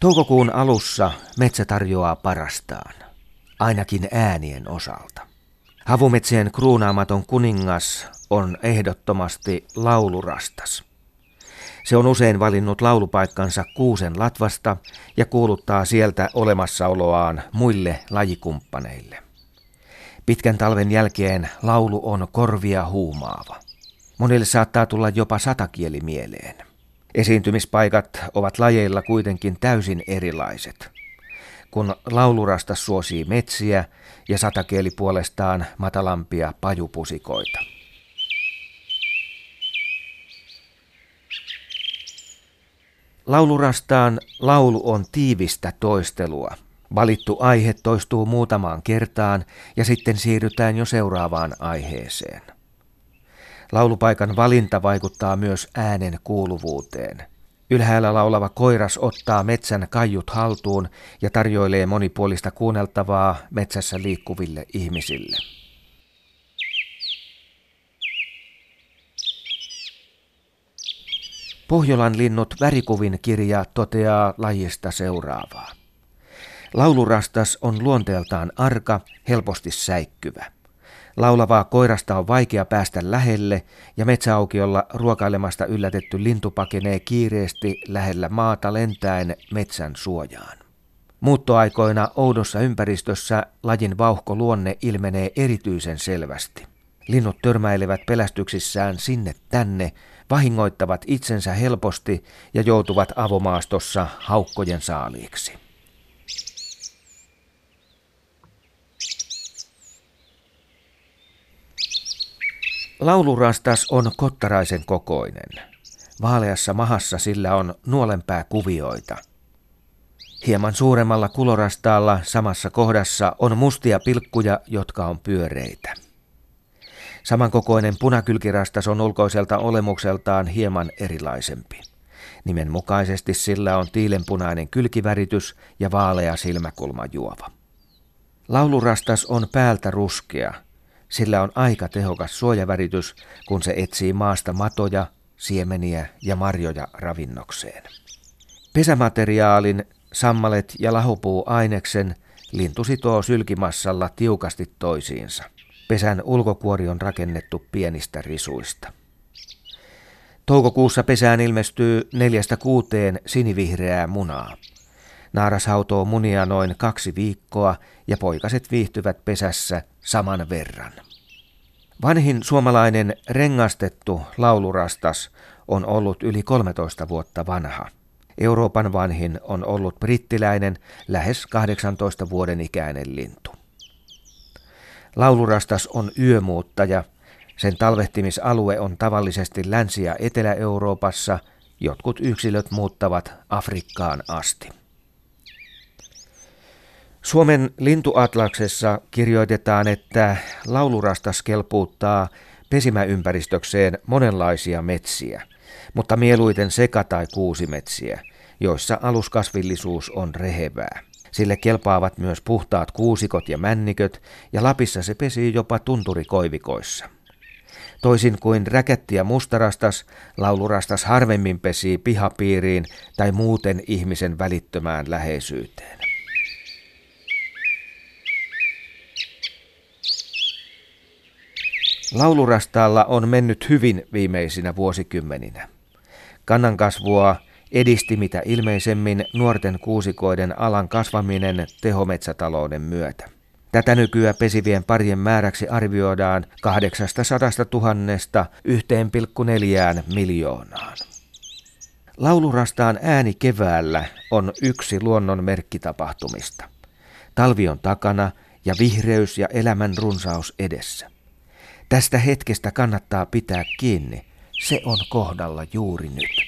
Toukokuun alussa metsä tarjoaa parastaan, ainakin äänien osalta. Havumetsien kruunaamaton kuningas on ehdottomasti laulurastas. Se on usein valinnut laulupaikkansa kuusen latvasta ja kuuluttaa sieltä olemassaoloaan muille lajikumppaneille. Pitkän talven jälkeen laulu on korvia huumaava. Monille saattaa tulla jopa satakieli mieleen. Esiintymispaikat ovat lajeilla kuitenkin täysin erilaiset. Kun laulurasta suosii metsiä ja satakieli puolestaan matalampia pajupusikoita. Laulurastaan laulu on tiivistä toistelua. Valittu aihe toistuu muutamaan kertaan ja sitten siirrytään jo seuraavaan aiheeseen. Laulupaikan valinta vaikuttaa myös äänen kuuluvuuteen. Ylhäällä laulava koiras ottaa metsän kaiut haltuun ja tarjoilee monipuolista kuunneltavaa metsässä liikkuville ihmisille. Pohjolan linnut värikuvin kirja toteaa lajista seuraavaa. Laulurastas on luonteeltaan arka, helposti säikkyvä. Laulavaa koirasta on vaikea päästä lähelle ja metsäaukiolla ruokailemasta yllätetty lintu pakenee kiireesti lähellä maata lentäen metsän suojaan. Muuttoaikoina oudossa ympäristössä lajin vauhko luonne ilmenee erityisen selvästi. Linnut törmäilevät pelästyksissään sinne tänne, vahingoittavat itsensä helposti ja joutuvat avomaastossa haukkojen saaliiksi. Laulurastas on kottaraisen kokoinen. Vaaleassa mahassa sillä on nuolenpää kuvioita. Hieman suuremmalla kulorastaalla samassa kohdassa on mustia pilkkuja, jotka on pyöreitä. Samankokoinen punakylkirastas on ulkoiselta olemukseltaan hieman erilaisempi. Nimen mukaisesti sillä on tiilenpunainen kylkiväritys ja vaalea silmäkulmajuova. Laulurastas on päältä ruskea – sillä on aika tehokas suojaväritys, kun se etsii maasta matoja, siemeniä ja marjoja ravinnokseen. Pesämateriaalin, sammalet ja lahopuuaineksen lintu sitoo sylkimassalla tiukasti toisiinsa. Pesän ulkokuori on rakennettu pienistä risuista. Toukokuussa pesään ilmestyy neljästä kuuteen sinivihreää munaa. Naaras hautoo munia noin kaksi viikkoa ja poikaset viihtyvät pesässä saman verran. Vanhin suomalainen rengastettu laulurastas on ollut yli 13 vuotta vanha. Euroopan vanhin on ollut brittiläinen, lähes 18 vuoden ikäinen lintu. Laulurastas on yömuuttaja. Sen talvehtimisalue on tavallisesti Länsi- ja Etelä-Euroopassa. Jotkut yksilöt muuttavat Afrikkaan asti. Suomen lintuatlaksessa kirjoitetaan, että laulurastas kelpuuttaa pesimäympäristökseen monenlaisia metsiä, mutta mieluiten seka- tai kuusimetsiä, joissa aluskasvillisuus on rehevää. Sille kelpaavat myös puhtaat kuusikot ja männiköt, ja Lapissa se pesii jopa tunturikoivikoissa. Toisin kuin räkätti ja mustarastas, laulurastas harvemmin pesii pihapiiriin tai muuten ihmisen välittömään läheisyyteen. Laulurastaalla on mennyt hyvin viimeisinä vuosikymmeninä. Kannankasvua edisti mitä ilmeisemmin nuorten kuusikoiden alan kasvaminen tehometsätalouden myötä. Tätä nykyä pesivien parien määräksi arvioidaan 800 000 1,4 miljoonaan. Laulurastaan ääni keväällä on yksi luonnon merkkitapahtumista. Talvi on takana ja vihreys ja elämän runsaus edessä. Tästä hetkestä kannattaa pitää kiinni. Se on kohdalla juuri nyt.